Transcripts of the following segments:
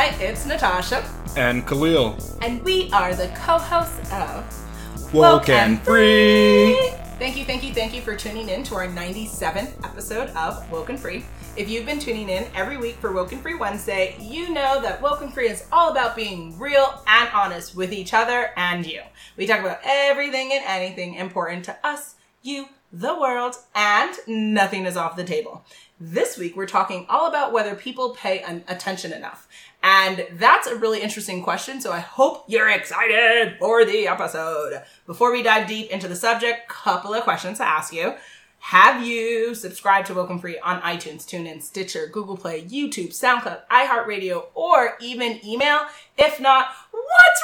Hi, it's Natasha, and Khalil. and we are the co-hosts of Woke and Free. Thank you, thank you, thank you for tuning in to our 97th episode of Woke and Free. If you've been tuning in every week for Woke and Free Wednesday, you know that Woke and Free is all about being real and honest with each other and you. We talk about everything and anything important to us, you, the world, and nothing is off the table. This week, we're talking all about whether people pay attention enough. And that's a really interesting question, so I hope you're excited for the episode. Before we dive deep into the subject, couple of questions to ask you. Have you subscribed to Woke and Free on iTunes, TuneIn, Stitcher, Google Play, YouTube, SoundCloud, iHeartRadio, or even email? If not, what's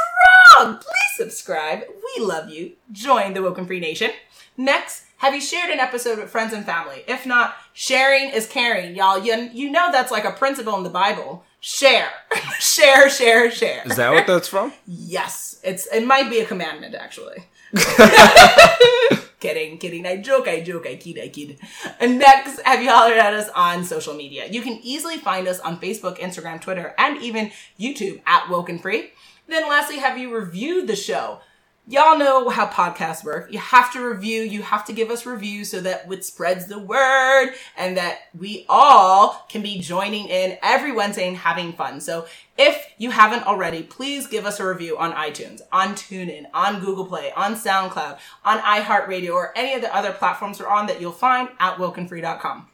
wrong? Please subscribe. We love you. Join the Woke and Free Nation. Next, have you shared an episode with friends and family? If not, sharing is caring, y'all. You, you know that's like a principle in the Bible. Share, share, share, share. Is that what that's from? Yes, it's it might be a commandment actually. kidding, kidding. I joke, I joke, I kid, I kid. And next, have you hollered at us on social media? You can easily find us on Facebook, Instagram, Twitter, and even YouTube at Woke and Free. Then lastly, have you reviewed the show? Y'all know how podcasts work. You have to review, you have to give us reviews so that it spreads the word and that we all can be joining in every Wednesday and having fun. So if you haven't already, please give us a review on iTunes, on TuneIn, on Google Play, on SoundCloud, on iHeartRadio, or any of the other platforms we're on that you'll find at wokeandfree.com.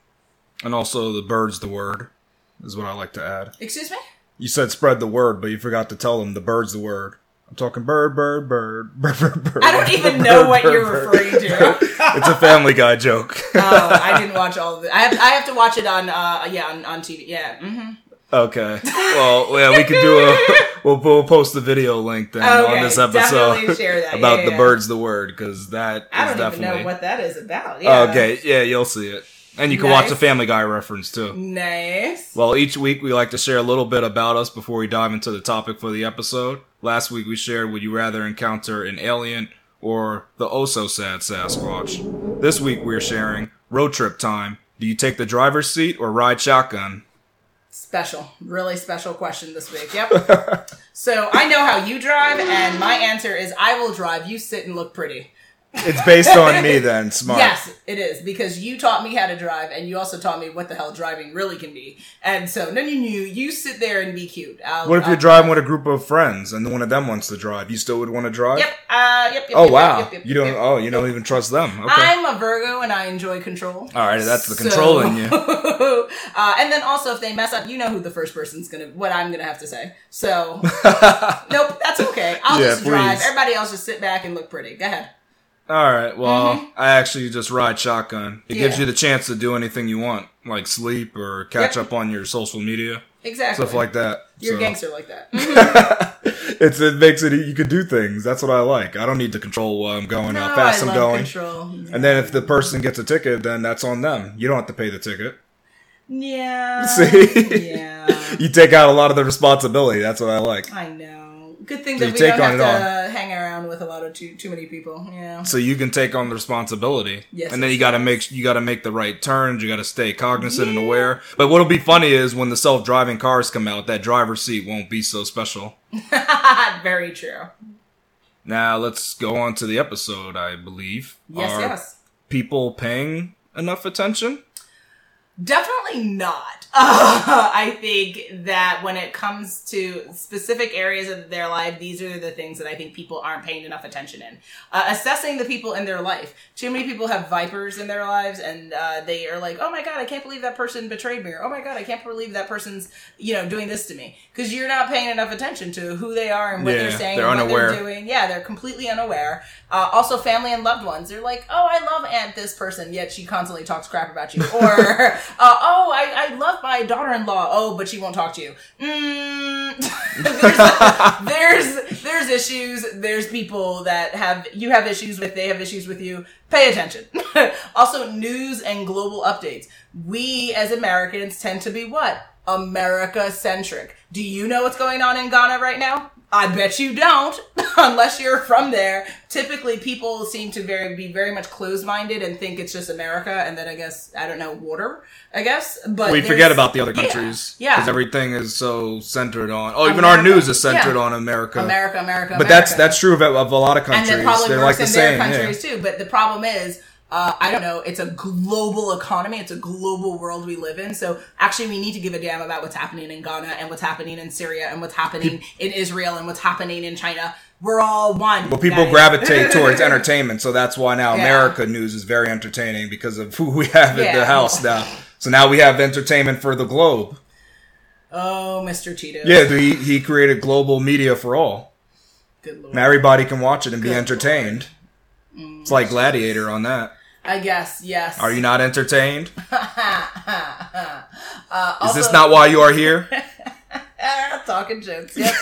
And also, the bird's the word, is what I like to add. Excuse me? You said spread the word, but you forgot to tell them the bird's the word. I'm talking bird, bird, bird, bird, bird, bird. I don't even bird, know bird, what bird, you're referring to. It's a Family Guy joke. oh, I didn't watch all of it. I have, I have to watch it on, uh, yeah, on, on TV. Yeah. hmm Okay. Well, yeah, we could do a. We'll, we'll post the video link then Okay, on this episode share that. about Yeah, the yeah. bird's the word because that is I don't definitely. even know what that is about. Yeah. Okay, yeah, you'll see it, and you can watch Nice. the Family Guy reference too. Nice. Well, each week we like to share a little bit about us before we dive into the topic for the episode. Last week we shared would you rather encounter an alien or the oh so sad Sasquatch. This week we're sharing road trip time. Do you take the driver's seat or ride shotgun? Special, really special question this week. Yep. so I know how you drive, and my answer is I will drive. You sit and look pretty. It's based on me then, smart. Yes, it is because you taught me how to drive, and you also taught me what the hell driving really can be. And so, no, you knew you sit there and be cute. I'll, What if you're I'll- driving with a group of friends and one of them wants to drive? You still would want to drive? Yep. Uh, yep. yep Oh yep, wow. Yep, yep, you don't. Oh, you don't even trust them. Okay. I'm a Virgo and I enjoy control. All right, that's the So- control in you. uh, and then also, if they mess up, you know who the first person's gonna, what I'm gonna have to say. So, nope, that's okay. I'll Yeah, just drive. please. Everybody else just sit back and look pretty. Go ahead. All right. Well, I actually just ride shotgun. It gives Mm-hmm. You the chance to do anything you want, like sleep or catch Yep. up on your social media, Exactly. stuff like that. You're a gangster like that. It's it makes it you could do things. That's what I like. I don't need to control where I'm going, how fast I I'm love going. Control. And then if the person gets a ticket, then that's on them. You don't have to pay the ticket. Yeah. See? Yeah. You take out a lot of the responsibility. That's what I like. I know. Good thing So that you we don't on have to hang around with a lot of too too many people. Yeah. So you can take on the responsibility, Yes, and then you got to make you got to make the right turns. You got to stay cognizant and aware. But what'll be funny is when the self driving cars come out, that driver's seat won't be so special. Very true. Now let's go on to the episode. I believe Yes. are yes. people paying enough attention? Definitely not. Uh, I think that when it comes to specific areas of their life, these are the things that I think people aren't paying enough attention in. Uh, assessing the people in their life. Too many people have vipers in their lives, and uh, they are like, "Oh my god, I can't believe that person betrayed me," or "Oh my god, I can't believe that person's you know doing this to me," because you're not paying enough attention to who they are and what Yeah, they're saying, they're and what they're doing. Yeah, they're completely unaware. Uh, also, family and loved ones. They're like, "Oh, I love Aunt this person," yet she constantly talks crap about you, or uh, "Oh, I, I love my daughter-in-law." Oh, but she won't talk to you. Mm, there's, there's there's issues. There's people that have you have issues with. They have issues with you. Pay attention. also, news and global updates. We as Americans tend to be what America centric. Do you know what's going on in Ghana right now? I bet you don't, unless you're from there. Typically, people seem to very be very much closed minded and think it's just America, and then I guess I don't know water. I guess, but we forget about the other countries Yeah, because everything is so centered on. Oh, even our news is centered Yeah. on America. America, America. But that's America. that's true of, of a lot of and countries. then probably They're like the their same. Yeah. countries too. But the problem is, uh, I don't know. It's a global economy. It's a global world we live in. So actually, we need to give a damn about what's happening in Ghana and what's happening in Syria and what's happening in Israel and what's happening in China. We're all one. Well, people guys. gravitate towards entertainment, so that's why now Yeah. America news is very entertaining because of who we have at Yeah. the house now. So now we have entertainment for the globe. Oh, Mr. Cheetos. Yeah, he he created global media for all. Good lord. Now everybody can watch it and be Good entertained. It's like Gladiator on that. I guess yes. Are you not entertained? uh, Is this not why you are here? talking jokes. Yep.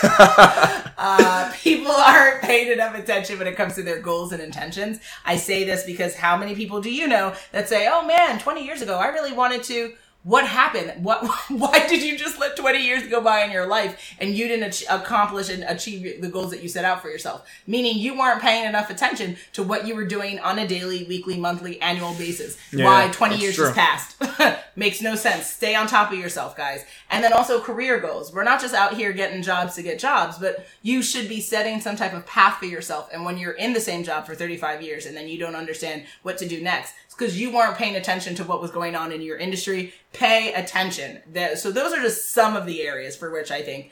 uh, people aren't paying enough attention when it comes to their goals and intentions. I say this because how many people do you know that say, "Oh man, 20 years ago, I really wanted to." What happened? What? Why did you just let 20 years go by in your life and you didn't ach- accomplish and achieve the goals that you set out for yourself? Meaning you weren't paying enough attention to what you were doing on a daily, weekly, monthly, annual basis. Yeah, Why 20 years true. has passed? Makes no sense. Stay on top of yourself, guys. And then also career goals. We're not just out here getting jobs to get jobs, but you should be setting some type of path for yourself. And when you're in the same job for 35 years and then you don't understand what to do next, it's because you weren't paying attention to what was going on in your industry. Pay attention. So those are just some of the areas for which I think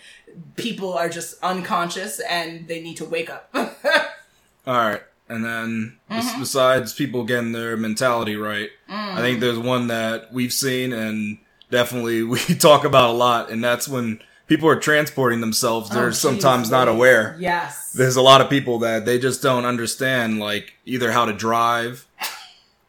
people are just unconscious and they need to wake up. All right. And then Mm-hmm. besides people getting their mentality right, I Mm. think there's one that we've seen and definitely we talk about a lot, and that's when people are transporting themselves. They're Oh, sometimes geez, not aware. Yes. There's a lot of people that they just don't understand, like either how to drive,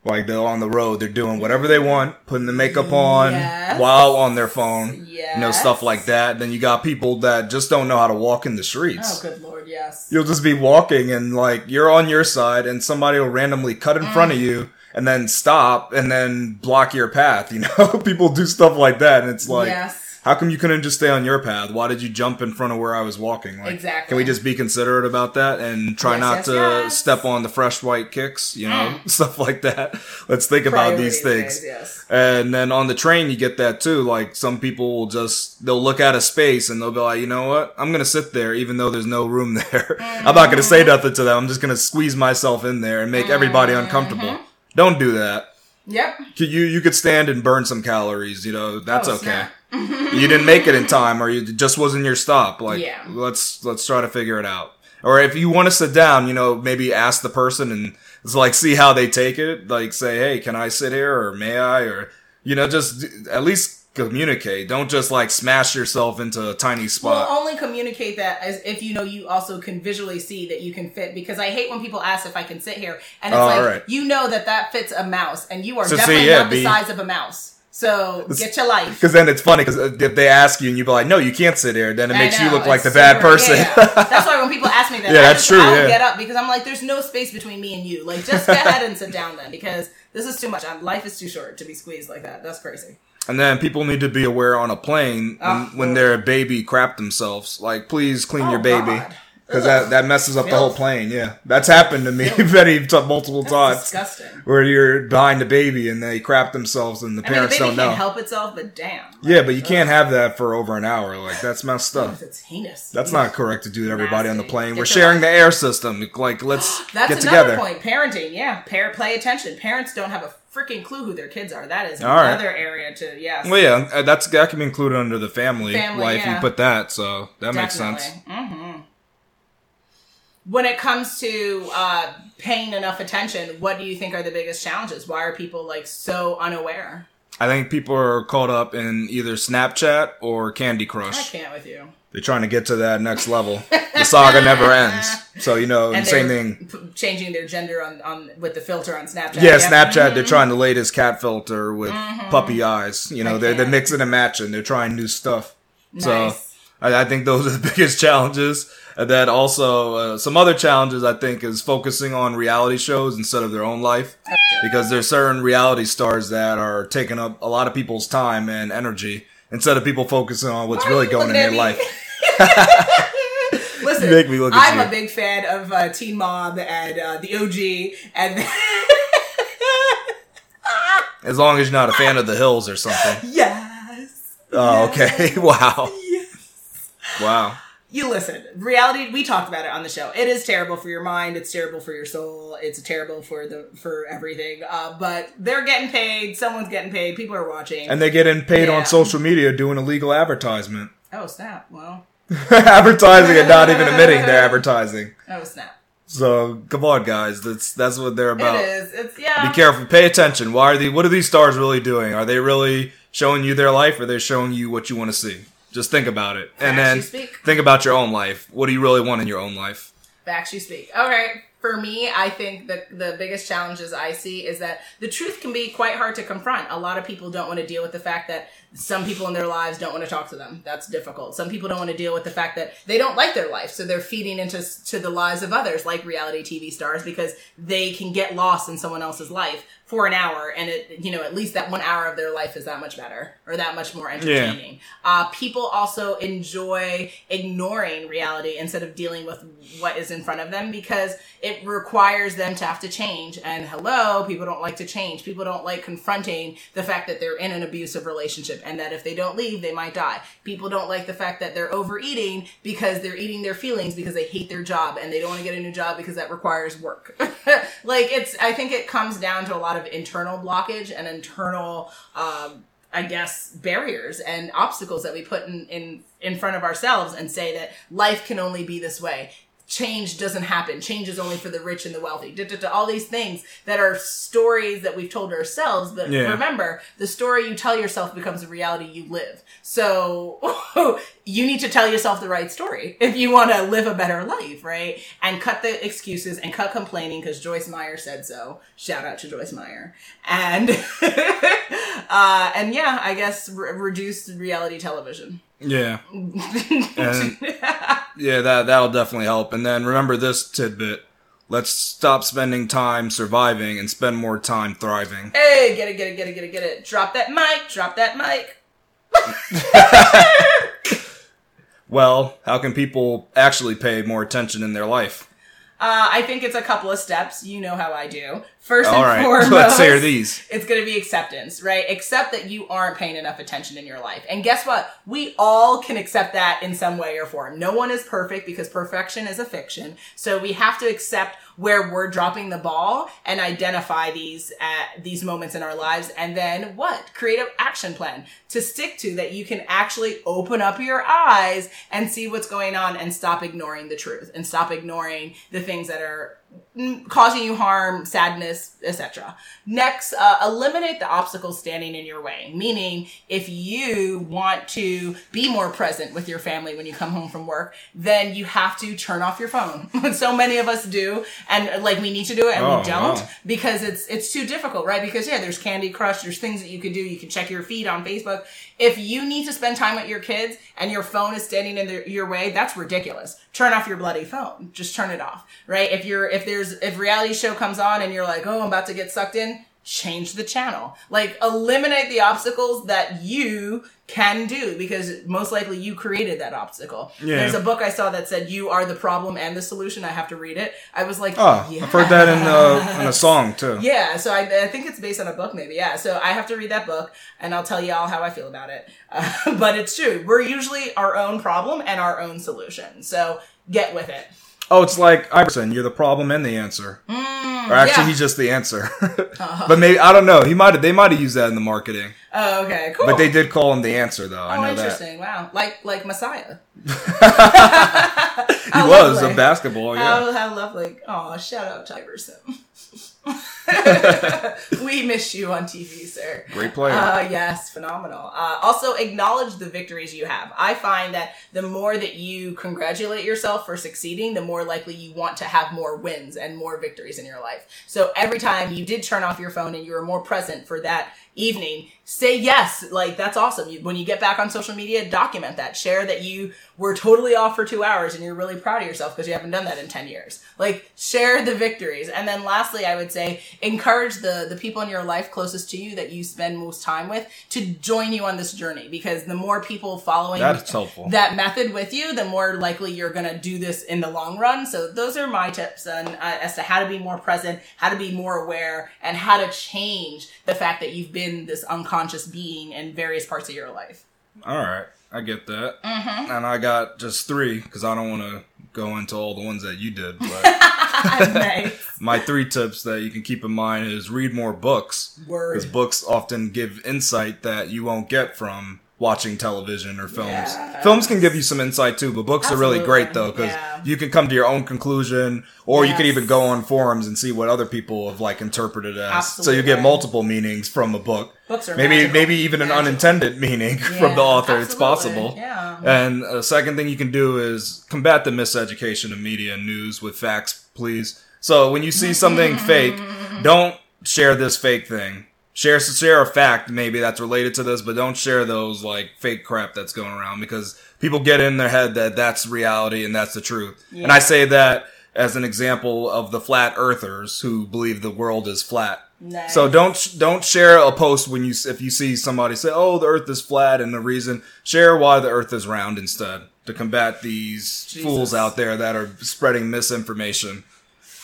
like they're on the road, they're doing whatever they want, putting the makeup on Yes. while on their phone, Yes. you know, stuff like that. Then you got people that just don't know how to walk in the streets Oh, good lord, yes. you'll just be walking and like you're on your side and somebody will randomly cut in front of Mm. you and then stop and then block your path you know people do stuff like that and it's like yes. How come you couldn't just stay on your path why did you jump in front of where i was walking like Exactly. can we just be considerate about that and try Yes, not yes, to yes. step on the fresh white kicks you know mm. stuff like that let's think about these things yes. and then on the train, you get that too. Like some people will just, they'll look at a space and they'll be like, you know what? I'm going to sit there even though there's no room there. I'm not going to say mm-hmm. nothing to them. I'm just going to squeeze myself in there and make everybody mm-hmm. uncomfortable. Don't do that. Yep. You, you could stand and burn some calories, you know, that's Oh, okay. snap. You didn't make it in time or you just wasn't your stop. Like, Yeah. let's, let's try to figure it out. Or if you want to sit down, you know, maybe ask the person and it's like see how they take it. Like say, hey, can I sit here or may I? Or you know, just at least communicate. Don't just like smash yourself into a tiny We'll spot. only communicate that as if you know you also can visually see that you can fit. Because I hate when people ask if I can sit here, and it's Oh, like alright. you know that that fits a mouse, and you are So see, definitely yeah, not the be- size of a mouse. So get your life. Because then it's funny because uh, if they ask you and you be like, no, you can't sit here, then it I makes you look like the bad person. yeah, yeah. That's why when people ask me that, Yeah, I that's just, true, I'll yeah. get up because I'm like, there's no space between me and you. Like, just go ahead and sit down then because this is too much. Life is too short to be squeezed like that. That's crazy. And then people need to be aware on a plane when, Oh. when their baby crap themselves. Like, please clean Oh, your baby. God. Because that, that messes up the whole plane. Yeah. That's happened to me very t- multiple That's times. disgusting. Where you're behind the baby and they crap themselves and the I mean, the parents don't can't know. help itself, but damn. Yeah, but you can't have that for over an hour. Like, that's messed up. It's heinous. That's not correct to do to everybody on the plane. Get We're sharing life. the air system. Like, let's That's get another together. point. Parenting, yeah. Par- play attention. Parents don't have a freaking clue who their kids are. That is All right. another area to yes. Well, yeah, uh, that's that can be included under the family, Family, life. You put that, so that makes sense. hmm When it comes to uh, paying enough attention, what do you think are the biggest challenges? Why are people like so unaware? I think people are caught up in either Snapchat or Candy Crush. I can't with you. They're trying to get to that next level. the saga never ends. So you know, And same thing. p- changing their gender on, on with the filter on Snapchat. Yeah, Yep. Snapchat. They're trying the latest cat filter with Mm-hmm. puppy eyes. You know, I they're they're mixing and matching. They're trying new stuff. So I, I think those are the biggest challenges. And then also uh, some other challenges I think is focusing on reality shows instead of their own life, because there's certain reality stars that are taking up a lot of people's time and energy instead of people focusing on what's Why really going in their me? life. Listen, make me look I'm you. a big fan of uh, Teen Mom and uh, the OG, and As long as you're not a fan of the hills or something. yes, Oh, okay. Wow. yes. Wow. You listen. Reality. We talked about it on the show. It is terrible for your mind. It's terrible for your soul. It's terrible for the for everything. Uh, but they're getting paid. Someone's getting paid. People are watching. And they're getting paid Yeah. on social media doing illegal advertisement. oh snap! Well, advertising and not even admitting they're advertising. oh snap! So come on, guys. That's that's what they're about. It is. It's yeah. Be careful. Pay attention. Why are the what are these stars really doing? Are they really showing you their life, or are they showing you what you want to see? Just think about it, and Facts then think about your own life. What do you really want in your own life? Facts you speak. Okay. For me, I think that the biggest challenges I see is that the truth can be quite hard to confront. A lot of people don't want to deal with the fact that some people in their lives don't want to talk to them. That's difficult. Some people don't want to deal with the fact that they don't like their life, so they're feeding into to the lives of others, like reality TV stars, because they can get lost in someone else's life for an hour, and it, you know, at least that one hour of their life is that much better or that much more entertaining. Uh, people also enjoy ignoring reality instead of dealing with what is in front of them because it requires them to have to change. And hello, people don't like to change. People don't like confronting the fact that they're in an abusive relationship and that if they don't leave, they might die. People don't like the fact that they're overeating because they're eating their feelings because they hate their job and they don't want to get a new job because that requires work. like it's, I think it comes down to a lot of internal blockage and internal, um, I guess barriers and obstacles that we put in, in in front of ourselves and say that life can only be this way. Change doesn't happen. Change is only for the rich and the wealthy. Da, da, da, all these things that are stories that we've told ourselves. But Yeah. remember, the story you tell yourself becomes the reality you live. So you need to tell yourself the right story if you want to live a better life, right? And cut the excuses and cut complaining because Joyce Meyer said so. Shout out to Joyce Meyer. And uh, and yeah, I guess re- reduce reality television. Yeah. And yeah, that that'll definitely help. And then remember this tidbit. Let's stop spending time surviving and spend more time thriving. hey, get it, get it, get it, get it, get it. Drop that mic, drop that mic. Well, how can people actually pay more attention in their life? Uh, I think it's a couple of steps. You know how I do. First All and right, foremost, let's hear these. it's going to be acceptance, right? Accept that you aren't paying enough attention in your life. And guess what? We all can accept that in some way or form. No one is perfect because perfection is a fiction. So we have to accept where we're dropping the ball and identify these at these moments in our lives and then what? Create an action plan to stick to that you can actually open up your eyes and see what's going on and stop ignoring the truth and stop ignoring the things that are causing you harm, sadness, etc. Next, uh, eliminate the obstacles standing in your way. Meaning, if you want to be more present with your family when you come home from work, then you have to turn off your phone. so many of us do, and like we need to do it, and Oh, we don't wow. because it's it's too difficult, right? Because yeah, there's Candy Crush, there's things that you can do. You can check your feed on Facebook. If you need to spend time with your kids and your phone is standing in your way, that's ridiculous. Turn off your bloody phone. Just turn it off, right? If you're if there's if reality show comes on and you're like, oh, I'm about to get sucked in, change the channel. Like eliminate the obstacles that you can do because most likely you created that obstacle. Yeah. There's a book I saw that said you are the problem and the solution. I have to read it. I was like, Oh, yeah. I've heard that in uh, in a song too. Yeah, so I, I think it's based on a book, maybe. Yeah, so I have to read that book, and I'll tell y'all how I feel about it. Uh, but it's true. We're usually our own problem and our own solution. So get with it. Oh, it's like Iverson. You're the problem and the answer. Mm, or actually, yeah. he's just the answer. Uh-huh. but maybe I don't know. He might. They might have used that in the marketing. Oh, okay, cool. But they did call him the answer, though. I Oh, know that. interesting. Wow, like like Messiah. He was lovely. a basketball. Yeah. How, how lovely. Oh, shout out to Iverson. we miss you on TV, sir. Great player. Uh, yes, phenomenal. Uh, also, acknowledge the victories you have. I find that the more that you congratulate yourself for succeeding, the more likely you want to have more wins and more victories in your life. So every time you did turn off your phone and you were more present for that evening, say yes. Like, that's awesome. You, when you get back on social media, document that. Share that you were totally off for two hours and you're really proud of yourself because you haven't done that in 10 years. Like, share the victories. And then lastly, I would say, encourage the the people in your life closest to you that you spend most time with to join you on this journey because the more people following That's helpful. that method with you, the more likely you're going to do this in the long run. So those are my tips on uh, as to how to be more present, how to be more aware, and how to change the fact that you've been this unconscious being in various parts of your life. All right, I get that. Mm-hmm. And I got just three because I don't want to go into all the ones that you did. But my three tips that you can keep in mind is read more books because books often give insight that you won't get from watching television or films. Yes. Films can give you some insight too, but books are really great though because Yeah. you can come to your own conclusion, or you can even go on forums and see what other people have like interpreted it as. So you get multiple meanings from a book. Books are maybe magical. maybe even an unintended meaning from the Yeah, author. It's possible. Yeah. And a second thing you can do is combat the miseducation of media and news with facts, please. So when you see something fake, don't share this fake thing. Share share a fact maybe that's related to this, but don't share those like fake crap that's going around because people get in their head that that's reality and that's the truth. And I say that as an example of the flat earthers who believe the world is flat. Nice. So don't don't share a post when you if you see somebody say, "Oh, the Earth is flat," and the reason share why the Earth is round instead to combat these Jesus. fools out there that are spreading misinformation.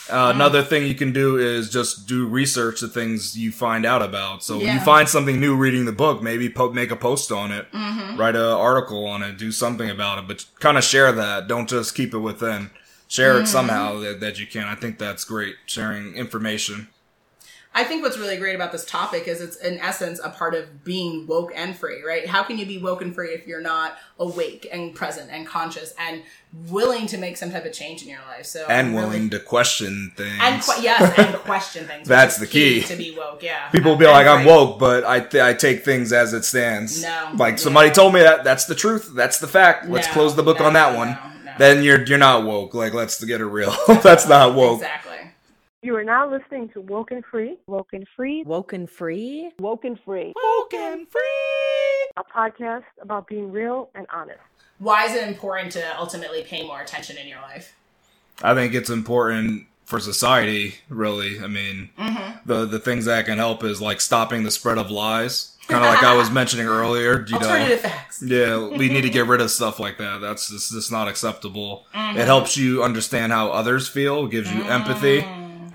Uh, Another thing you can do is just do research the things you find out about. So when you find something new reading the book, maybe po- make a post on it, Mm-hmm. write an article on it, do something about it, but kind of share that. Don't just keep it within. Share Mm-hmm. it somehow that, that you can. I think that's great. Sharing information. I think what's really great about this topic is it's in essence a part of being woke and free, right? How can you be woke and free if you're not awake and present and conscious and willing to make some type of change in your life? So and really- willing to question things. and que- yes, and question things. That's the key. to be woke. Yeah, People will be And like, "I'm woke," but I th- I take things as it stands. No. like somebody Yeah. told me that that's the truth. That's the fact. Let's No, close the book no, on that no, one. no, no. Then you're you're not woke. Like let's get it real. that's not woke. Exactly. You are now listening to Woke and Free, Woke and Free, Woke and free. Woke and Free, Woke and free. a podcast about being real and honest. Why is it important to ultimately pay more attention in your life? I think it's important for society. Really, I mean, Mm-hmm. the the things that can help is like stopping the spread of lies. Kind of like I was mentioning earlier. You know, Alternative facts. Yeah, we need to get rid of stuff like that. That's just, just not acceptable. Mm-hmm. It helps you understand how others feel, gives you empathy.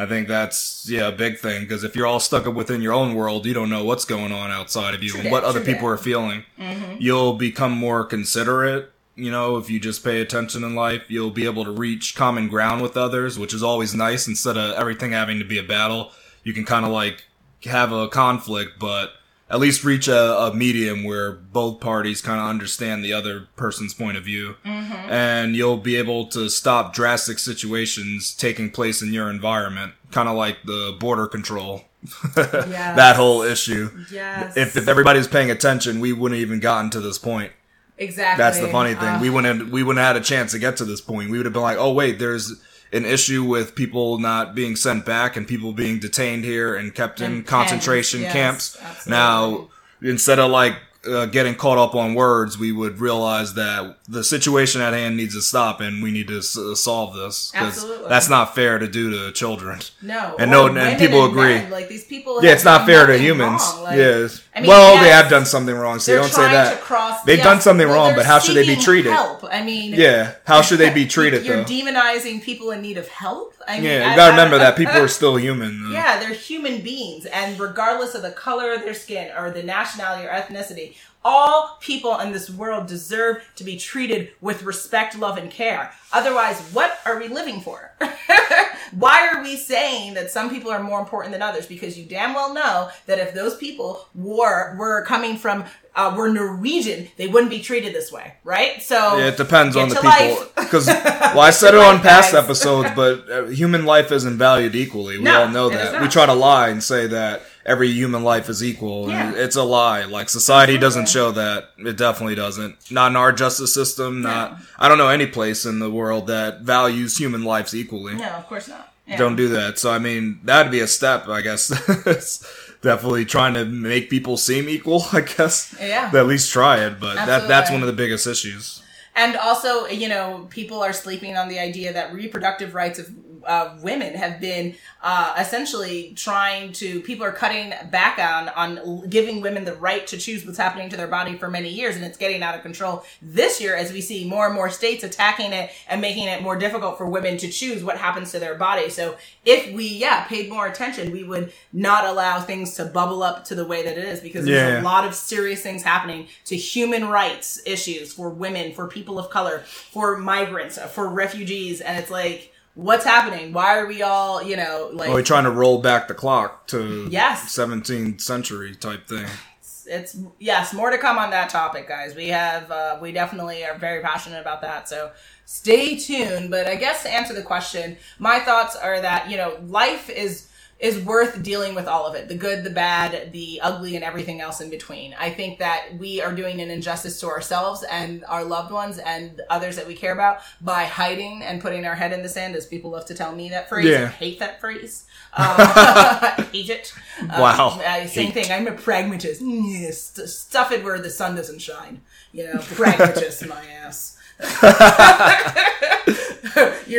I think that's yeah a big thing because if you're all stuck up within your own world, you don't know what's going on outside of you True and that, what other people that. are feeling. Mm-hmm. You'll become more considerate. You know, if you just pay attention in life, you'll be able to reach common ground with others, which is always nice. Instead of everything having to be a battle, you can kind of like have a conflict, but at least reach a, a medium where both parties kind of understand the other person's point of view. And you'll be able to stop drastic situations taking place in your environment, kind of like the border control. that whole issue. Yes. If, if everybody's paying attention, we wouldn't even gotten to this point. exactly. That's the funny thing. Uh, we wouldn't we wouldn't have had a chance to get to this point. We would have been like, oh wait, there's an issue with people not being sent back and people being detained here and kept in And concentration camps, yes, camps. absolutely. Now, instead of like uh, getting caught up on words, we would realize that the situation at hand needs to stop and we need to s- uh, solve this Absolutely. that's not fair to do to children. No, And no- and people agree. men. Like these people. Yeah, it's not fair to humans. Like, yes. I mean, well, they have done something wrong, so don't say that. Cross, They've yes, done something well, wrong, but how should they be treated? Help. I mean, Yeah. How should they be treated You're though? demonizing people in need of help. I mean, Yeah, I- you gotta I- remember that people are still human. though. Yeah, they're human beings, and regardless of the color of their skin or the nationality or ethnicity, all people in this world deserve to be treated with respect, love, and care. Otherwise, what are we living for? Why are we saying that some people are more important than others? Because you damn well know that if those people were were coming from uh, were Norwegian, they wouldn't be treated this way, right? So Yeah, it depends on the people. Because well, I said it on life, past guys. episodes, but uh, human life isn't valued equally. We No, all know that. We try to lie and say that every human life is equal. Yeah. It's a lie. Like society doesn't show that. It definitely doesn't. Not in our justice system. Not. I don't know any place in the world that values human lives equally. no, of course not. Yeah. Don't do that. So I mean, that'd be a step. I guess. It's definitely trying to make people seem equal. I guess. Yeah. At least try it. But that that's one of the biggest issues. And also, you know, people are sleeping on the idea that reproductive rights of uh, women have been uh, essentially trying to. People are cutting back on on giving women the right to choose what's happening to their body for many years, and it's getting out of control this year as we see more and more states attacking it and making it more difficult for women to choose what happens to their body. So if we, yeah, paid more attention, we would not allow things to bubble up to the way that it is because there's Yeah. a lot of serious things happening to human rights issues for women, for people of color, for migrants, for refugees, and it's like, what's happening? Why are we all, you know, like Are we trying to roll back the clock to Yes. 17th century type thing? it's yes more to come on that topic guys we have uh, we definitely are very passionate about that so stay tuned but i guess to answer the question my thoughts are that you know life is is worth dealing with all of it the good the bad the ugly and everything else in between i think that we are doing an injustice to ourselves and our loved ones and others that we care about by hiding and putting our head in the sand as people love to tell me that phrase Yeah. i hate that phrase I hate it Wow. uh, same Hate. thing. I'm a pragmatist. Yes, st- stuff it where the sun doesn't shine. You know, pragmatist, my ass.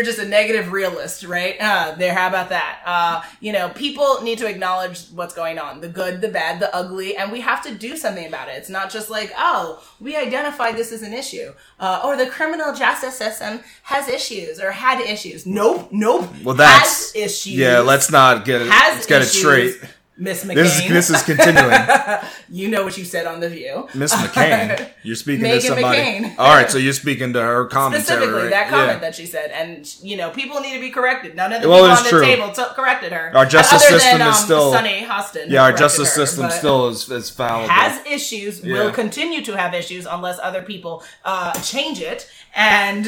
You're just a negative realist, right? Uh, there, how about that? Uh, you know, people need to acknowledge what's going on the good, the bad, the ugly, and we have to do something about it. It's not just like, oh, we identified this as an issue, uh, or the criminal justice system has issues or had issues. Nope, nope. Well, that's has issues. Yeah, let's not get it. has let's get it straight. Miss McCain. This is this is continuing. you know what you said on the View. Miss McCain, you're speaking to somebody. McCain. All right, so you're speaking to her commentary, Specifically, right? that comment Yeah. that she said, and you know, people need to be corrected. None of the Well, people on the true. table t- corrected her. Our justice other system than, is um, still- Sunny Hostin. Yeah, our justice her, system still is is fallible. has issues. Yeah. Will continue to have issues unless other people uh, change it. And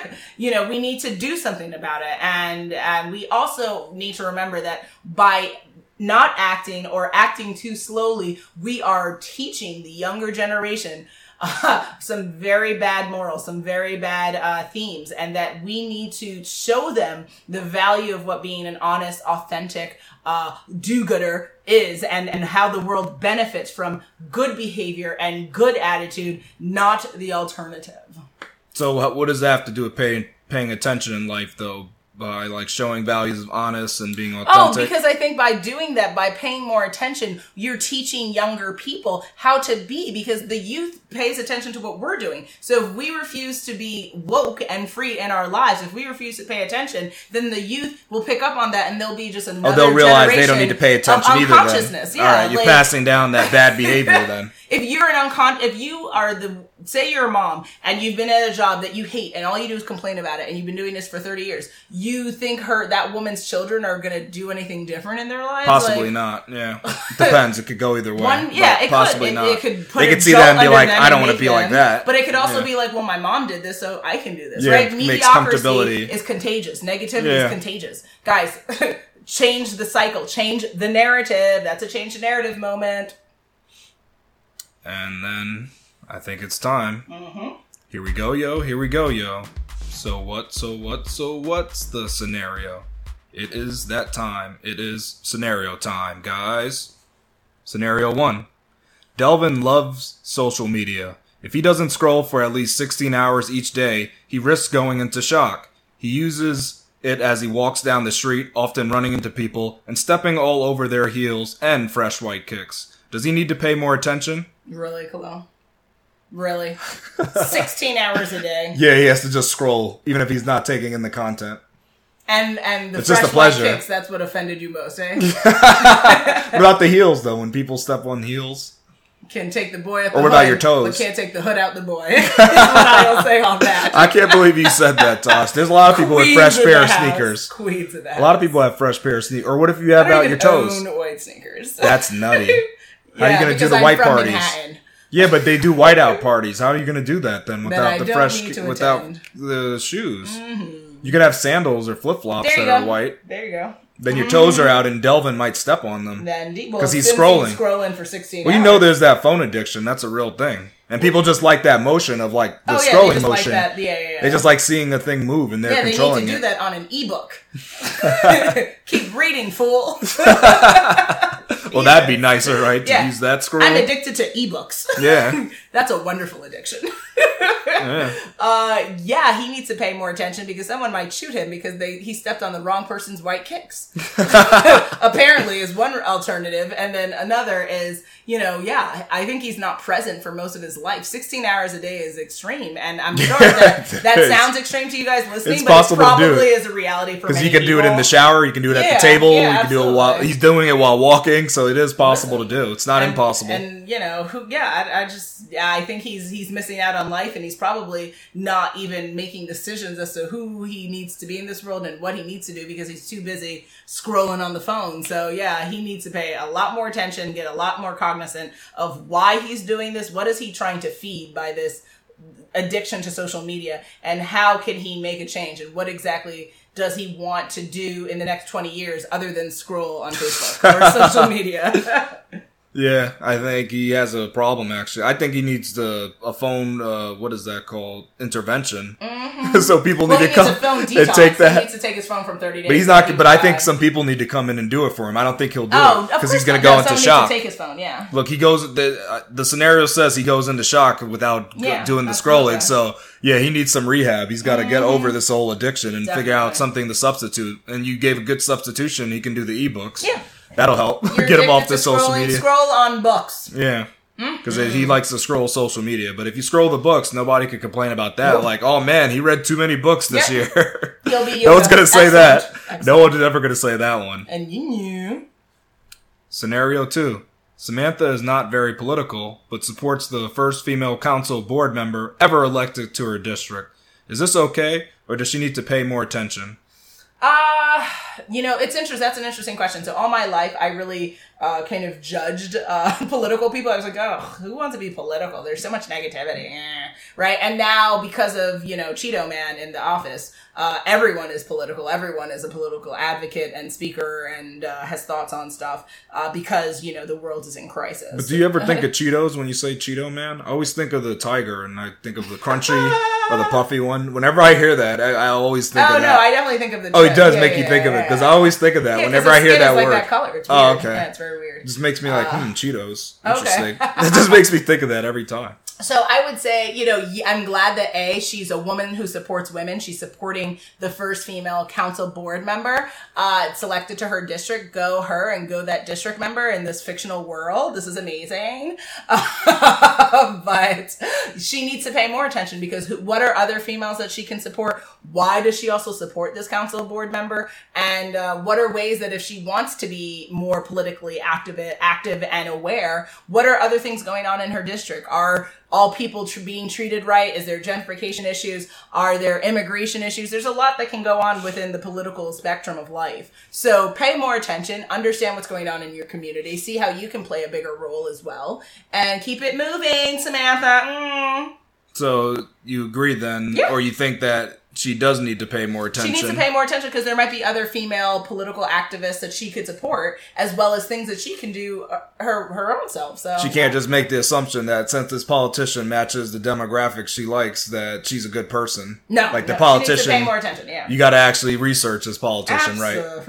you know, we need to do something about it. And and we also need to remember that by not acting or acting too slowly, we are teaching the younger generation uh, some very bad morals, some very bad uh, themes, and that we need to show them the value of what being an honest, authentic uh, do-gooder is, and and how the world benefits from good behavior and good attitude, not the alternative. So what, what does that have to do with paying paying attention in life, though? By like showing values of honest and being oh, authentic. Oh, because I think by doing that, by paying more attention, you're teaching younger people how to be because the youth pays attention to what we're doing. So if we refuse to be woke and free in our lives, if we refuse to pay attention, then the youth will pick up on that and they'll be just another oh, they'll realize they don't need to pay attention either. Then. Yeah, All right, you're like- passing down that bad behavior then. if you're an uncon if you are the say you're a mom and you've been at a job that you hate and all you do is complain about it and you've been doing this for 30 years you think her that woman's children are going to do anything different in their lives Possibly Like, not. Yeah, depends. It could go either way. one, yeah, it possibly could. not. It, it could put they could see that and be like, I don't want to be like that. But it could also Yeah. be like, well, my mom did this, so I can do this, Yeah, right? Mediocrity comfortability. is contagious. Negativity Yeah. is contagious, guys. change the cycle. Change the narrative. That's a change the narrative moment. And then I think it's time. Mm-hmm. Here we go, yo. Here we go, yo. So what? So what? So what's the scenario? It is that time. It is scenario time, guys. Scenario one. Delvin loves social media. If he doesn't scroll for at least 16 hours each day, he risks going into shock. He uses it as he walks down the street, often running into people and stepping all over their heels and fresh white kicks. Does he need to pay more attention? Really, Cologne? Really? 16 hours a day. Yeah, he has to just scroll, even if he's not taking in the content. And and the It's just a pleasure. kicks, that's what offended you most, eh? What about the heels, though? When people step on heels? Can take the boy out the Or what about hood, your toes? But can't take the hood out the boy. What I'll say on that. I can't believe you said that, Tosh. There's a lot of people with fresh pair of sneakers. Queens of that. A lot of people have fresh pair of sneakers. Or what if you have out your toes? own white sneakers. That's nutty. How are you gonna do the I'm white parties? Manhattan. Yeah, but they do whiteout parties. How are you going to do that then without the fresh, without attend. the shoes? Mm-hmm. You could have sandals or flip flops that go. are white. There you go. Then your toes are out, and Delvin might step on them. Then well, 'Cause he's scrolling. scrolling for 16 Well, you know, there's that phone addiction. That's a real thing, and people just like that motion of like the oh, yeah, scrolling motion. like that. Yeah, yeah. They just like seeing a thing move, and they're yeah, they need controlling to do that on an ebook. Keep reading, fool. Well, that'd be nicer, right? To Yeah. use that scroll. I'm addicted to ebooks. yeah. That's a wonderful addiction. yeah. uh, yeah, he needs to pay more attention because someone might shoot him because they he stepped on the wrong person's white kicks. Apparently, is one alternative, and then another is you know, yeah, I think he's not present for most of his life. Sixteen hours a day is extreme, and I'm sure that that sounds extreme to you guys listening, It's but it probably is a reality for Because he can do it in the shower, he can do it at the table, yeah, he can do it while he's doing it while walking, so it is possible Listen, to do. It's not and, impossible. And you know, who? Yeah, I, I just, yeah, I think he's he's missing out on life, and he's probably not even making decisions as to who he needs to be in this world and what he needs to do because he's too busy scrolling on the phone. So yeah, he needs to pay a lot more attention, get a lot more cognizant of why he's doing this. What is he trying to feed by this? addiction to social media and how can he make a change and what exactly does he want to do in the next 20 years other than scroll on Facebook or social media? yeah, I think he has a problem actually. I think he needs the a phone uh what is that called? Intervention. so people need Mm-hmm. well, he to come and take He that. needs to take his phone from 30 days. But he's not but I think some people need to come in and do it for him. I don't think he'll do Oh, it because he's going to go No, into shock. Needs to take his phone, yeah. Look, he goes. The uh, the scenario says he goes into shock without Yeah, doing the scrolling. So yeah, he needs some rehab. He's got to get over this whole addiction and figure out something to substitute. And you gave a good substitution. He can do the ebooks. Yeah. That'll help get him off the social media. Scroll on books. Yeah. Mm-hmm. Because he likes to scroll social media, but if you scroll the books, nobody could complain about that. Like, oh man, he read too many books this year. No one's gonna say Excellent. that. Excellent. No one's ever gonna say that one. And you knew. Scenario 2. Samantha is not very political, but supports the first female council board member ever elected to her district. Is this okay, or does she need to pay more attention? Uh, you know, it's interesting. That's an interesting question. So all my life, I really uh, kind of judged uh, political people. I was like, oh, who wants to be political? There's so much negativity, eh, right? And now because of you know Cheeto Man in the office, uh, everyone is political. Everyone is a political advocate and speaker and uh, has thoughts on stuff uh, because you know the world is in crisis. But do you ever think of Cheetos when you say Cheeto Man? I always think of the tiger, and I think of the crunchy or the puffy one. Whenever I hear that, I, I always think Oh of no, that. I definitely think of the. oh, it does Yeah, make yeah, you yeah, think of it because yeah. I always think of that Yeah, whenever I hear that like word. that color. It's Oh, okay. Very weird. Just makes me like, Uh, hmm, Cheetos. okay. Interesting. it just makes me think of that every time. So I would say, you know, I'm glad that A, she's a woman who supports women. She's supporting the first female council board member uh, selected to her district. Go her and go that district member in this fictional world. This is amazing. but she needs to pay more attention because what are other females that she can support? Why does she also support this council board member? And uh, what are ways that if she wants to be more politically active, active and aware, what are other things going on in her district? Are all people tr- being treated right? Is there gentrification issues? Are there immigration issues? There's a lot that can go on within the political spectrum of life. So pay more attention, understand what's going on in your community, see how you can play a bigger role as well, and keep it moving, Samantha. Mm. So you agree then, Yeah. or you think that she does need to pay more attention. She needs to pay more attention because there might be other female political activists that she could support, as well as things that she can do uh, her her own self. So She can't just make the assumption that since this politician matches the demographics she likes, that she's a good person. no, like the no, politician. She needs to pay more attention. Yeah, You got to actually research this politician, right? Absolutely.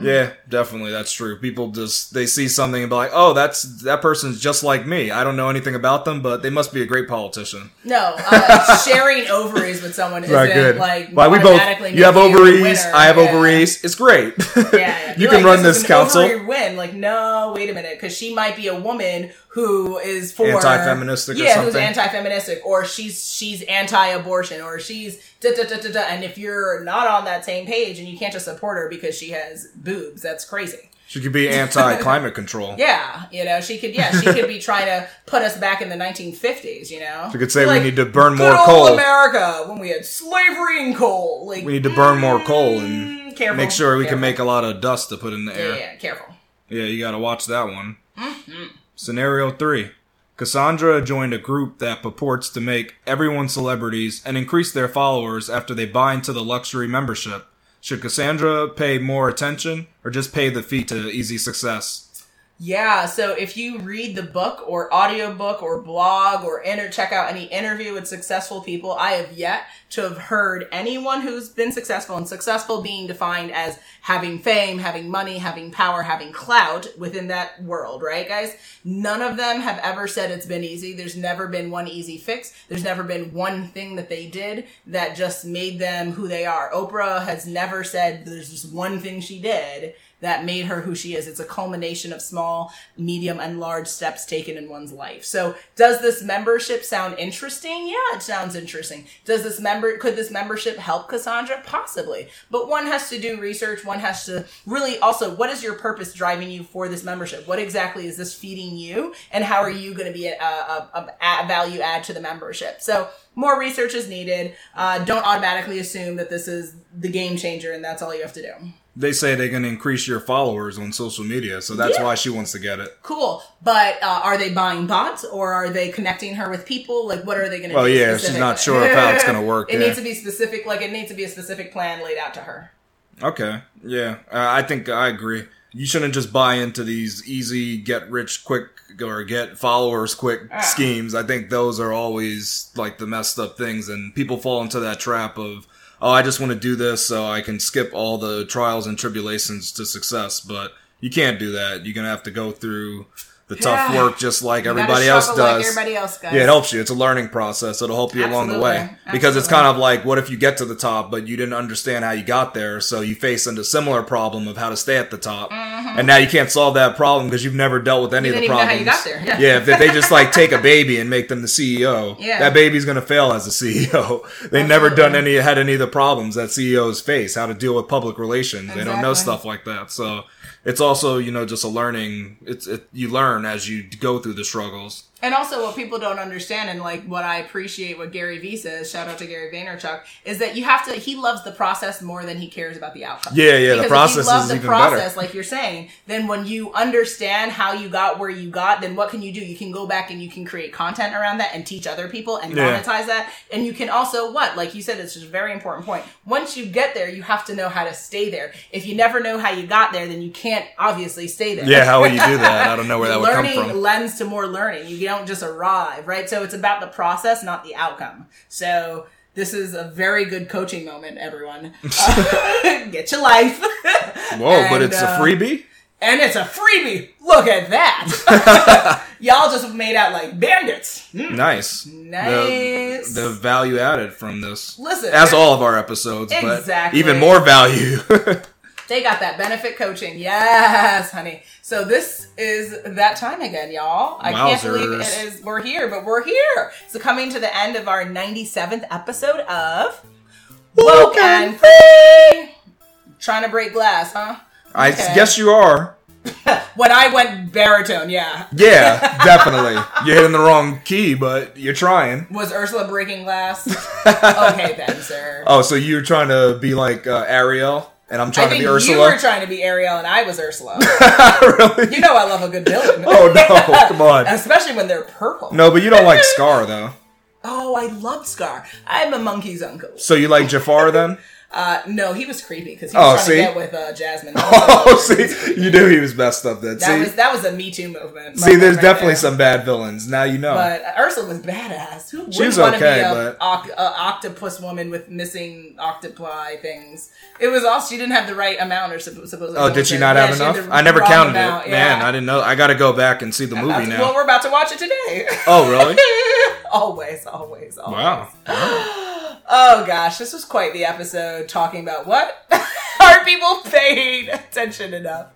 Yeah, definitely, that's true. People just they see something and be like, "Oh, that's that person's just like me." I don't know anything about them, but they must be a great politician. No, uh, sharing ovaries with someone isn't good. like Why we both? You have ovaries. I have Yeah. ovaries. It's great. Yeah, yeah. you You're can like, run this, this, council. win. Like, no, wait a minute, because she might be a woman who is for Anti-feministic or Yeah, who's anti-feministic, or she's she's anti-abortion, or she's da da da da da. And if you're not on that same page, and you can't just support her because she has boobs, that's crazy. She could be anti-climate control. Yeah, you know, she could. Yeah, she could be trying to put us back in the 1950s. You know, She could say Like, we need to burn more coal. America when we had slavery and coal. Like We need to burn more coal and mm, careful, make sure we careful. can make a lot of dust to put in the Yeah, air. yeah, careful. Yeah, you gotta watch that one. Mm-hmm. Scenario 3. Cassandra joined a group that purports to make everyone celebrities and increase their followers after they buy into the luxury membership. Should Cassandra pay more attention or just pay the fee to easy success? Yeah, so if you read the book or audiobook or blog or check out any interview with successful people, I have yet to have heard anyone who's been successful and successful being defined as having fame, having money, having power, having clout within that world, right guys? None of them have ever said it's been easy. There's never been one easy fix. There's never been one thing that they did that just made them who they are. Oprah has never said there's just one thing she did that made her who she is. It's a culmination of small, medium, and large steps taken in one's life. So, does this membership sound interesting? Yeah, it sounds interesting. Does this member could this membership help Cassandra? Possibly. But one has to do research. One has to really also what is your purpose driving you for this membership? What exactly is this feeding you, and how are you going to be a, a, a, a value add to the membership? So more research is needed. Uh, don't automatically assume that this is the game changer and that's all you have to do. They say they're going to increase your followers on social media, so that's Yeah. why she wants to get it. Cool, but uh, are they buying bots or are they connecting her with people? Like, what are they going to? Well, do yeah, she's not sure how it's gonna work, it yeah. needs to be specific. Like, it needs to be a specific plan laid out to her. Okay, yeah, uh, I think I agree. You shouldn't just buy into these easy get rich quick or get followers quick Ah. schemes. I think those are always like the messed up things, and people fall into that trap of, oh, I just want to do this so I can skip all the trials and tribulations to success. But you can't do that. You're gonna have to go through the tough work just like everybody else does. Like everybody else. Yeah, it helps you. It's a learning process. It'll help you along the way. Absolutely. Because it's kind of like, what if you get to the top, but you didn't understand how you got there? So you face into similar problem of how to stay at the top. And now you can't solve that problem because you've never dealt with any Mm-hmm. Of the didn't even know problems. how you got there. Yeah. if they just like take a baby and make them the CEO, Yeah. that baby's going to fail as a CEO. They've never done any, had any of the problems that CEOs face, how to deal with public relations. They don't know stuff like that. So it's also, you know, just a learning, it's, it, you learn as you go through the struggles. And also, what people don't understand, and like what I appreciate, what Gary Vee says, shout out to Gary Vaynerchuk, is that you have to. He loves the process more than he cares about the outcome. Yeah, yeah, the Because process if you love is the even better. process, like you're saying, then when you understand how you got where you got, then what can you do? You can go back and you can create content around that and teach other people and Yeah. monetize that. And you can also what, like you said, it's just a very important point. Once you get there, you have to know how to stay there. If you never know how you got there, then you can't obviously stay there. Yeah, how will you do that? I don't know where that would come learning from. lends to more learning. You don't just arrive, right? So it's about the process, not the outcome. So this is a very good coaching moment, everyone. Uh, get your life. Whoa, but it's uh, a freebie? And it's a freebie. Look at that. Y'all just made out like bandits. Hmm, Nice. Nice. The, the value added from this. Listen, As all of our episodes, Exactly. but even more value. They got that benefit coaching. Yes, honey. So this is that time again, y'all. I can't believe it is. We're here, but we're here. So coming to the end of our 97th episode of Woke and Free. Trying to break glass, huh? I Okay. guess you are. When I went baritone, yeah. Yeah, definitely. You're hitting the wrong key, but you're trying. Was Ursula breaking glass? okay then, sir. Oh, so you're trying to be like uh, Ariel, and I'm I trying to be you Ursula? were trying to be Ariel and I was Ursula. really? you know I love a good villain. Oh, no. Come on. Especially when they're purple. No, but you don't like Scar, though. Oh, I love Scar. I'm a monkey's uncle. So you like Jafar, then? Uh, no, he was creepy because he Oh, was trying see? to get with uh, Jasmine. Oh, see? You knew he was messed up then. that See? was that was a Me Too movement. See, there's right definitely there. some bad villains. Now you know. But Ursula was badass. Who wouldn't want to okay, be a, but- a octopus woman with missing octopi things? It was also she didn't have the right amount or supp- supposedly. Oh, did she not Yeah, have she enough? I never counted amount, it. yeah. Man, I didn't know. I got to go back and see the movie That's- now. Well, we're about to watch it today. oh, really? always, always, always. Wow. Oh gosh, this was quite the episode talking about what are people paying attention enough?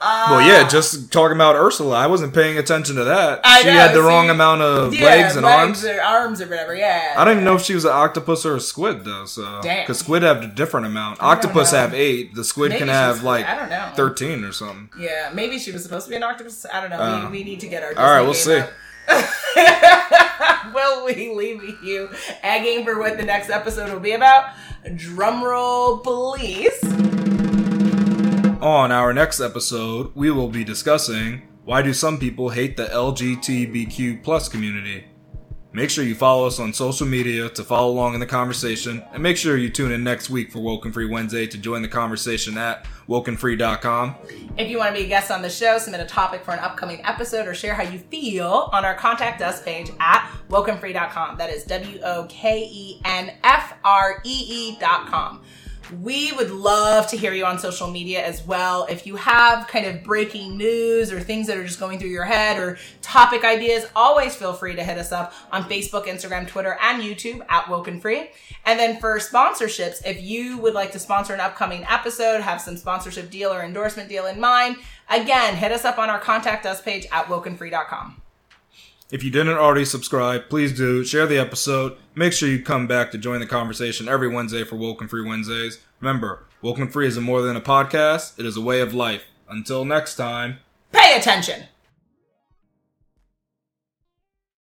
Uh, Well, yeah, just talking about Ursula, I wasn't paying attention to that. I she know, had the see? wrong amount of yeah, legs and arms. or arms or whatever. Yeah, I don't even know if she was an octopus or a squid though. So because squid have a different amount. I Octopus have eight. The squid Maybe can have like I don't know. thirteen or something. Yeah, maybe she was supposed to be an octopus. I don't know. Uh, we, we need to get our. all right, we'll game up. will we leave you egging for what the next episode will be about? Drum roll, please. On our next episode, we will be discussing why do some people hate the LGBTQ plus community. Make sure you follow us on social media to follow along in the conversation, and make sure you tune in next week for Woke and Free Wednesday to join the conversation at wokenfree.com. If you want to be a guest on the show, submit a topic for an upcoming episode, or share how you feel on our contact us page at wokenfree.com. That is W O K E N F R E E.com. We would love to hear you on social media as well. If you have kind of breaking news or things that are just going through your head or topic ideas, always feel free to hit us up on Facebook, Instagram, Twitter, and YouTube at Woke and Free. And then for sponsorships, if you would like to sponsor an upcoming episode, have some sponsorship deal or endorsement deal in mind, again, hit us up on our contact us page at wokenfree.com. If you didn't already subscribe, please do. Share the episode. Make sure you come back to join the conversation every Wednesday for Woke and Free Wednesdays. Remember, Woke and Free is more than a podcast, it is a way of life. Until next time. Pay attention!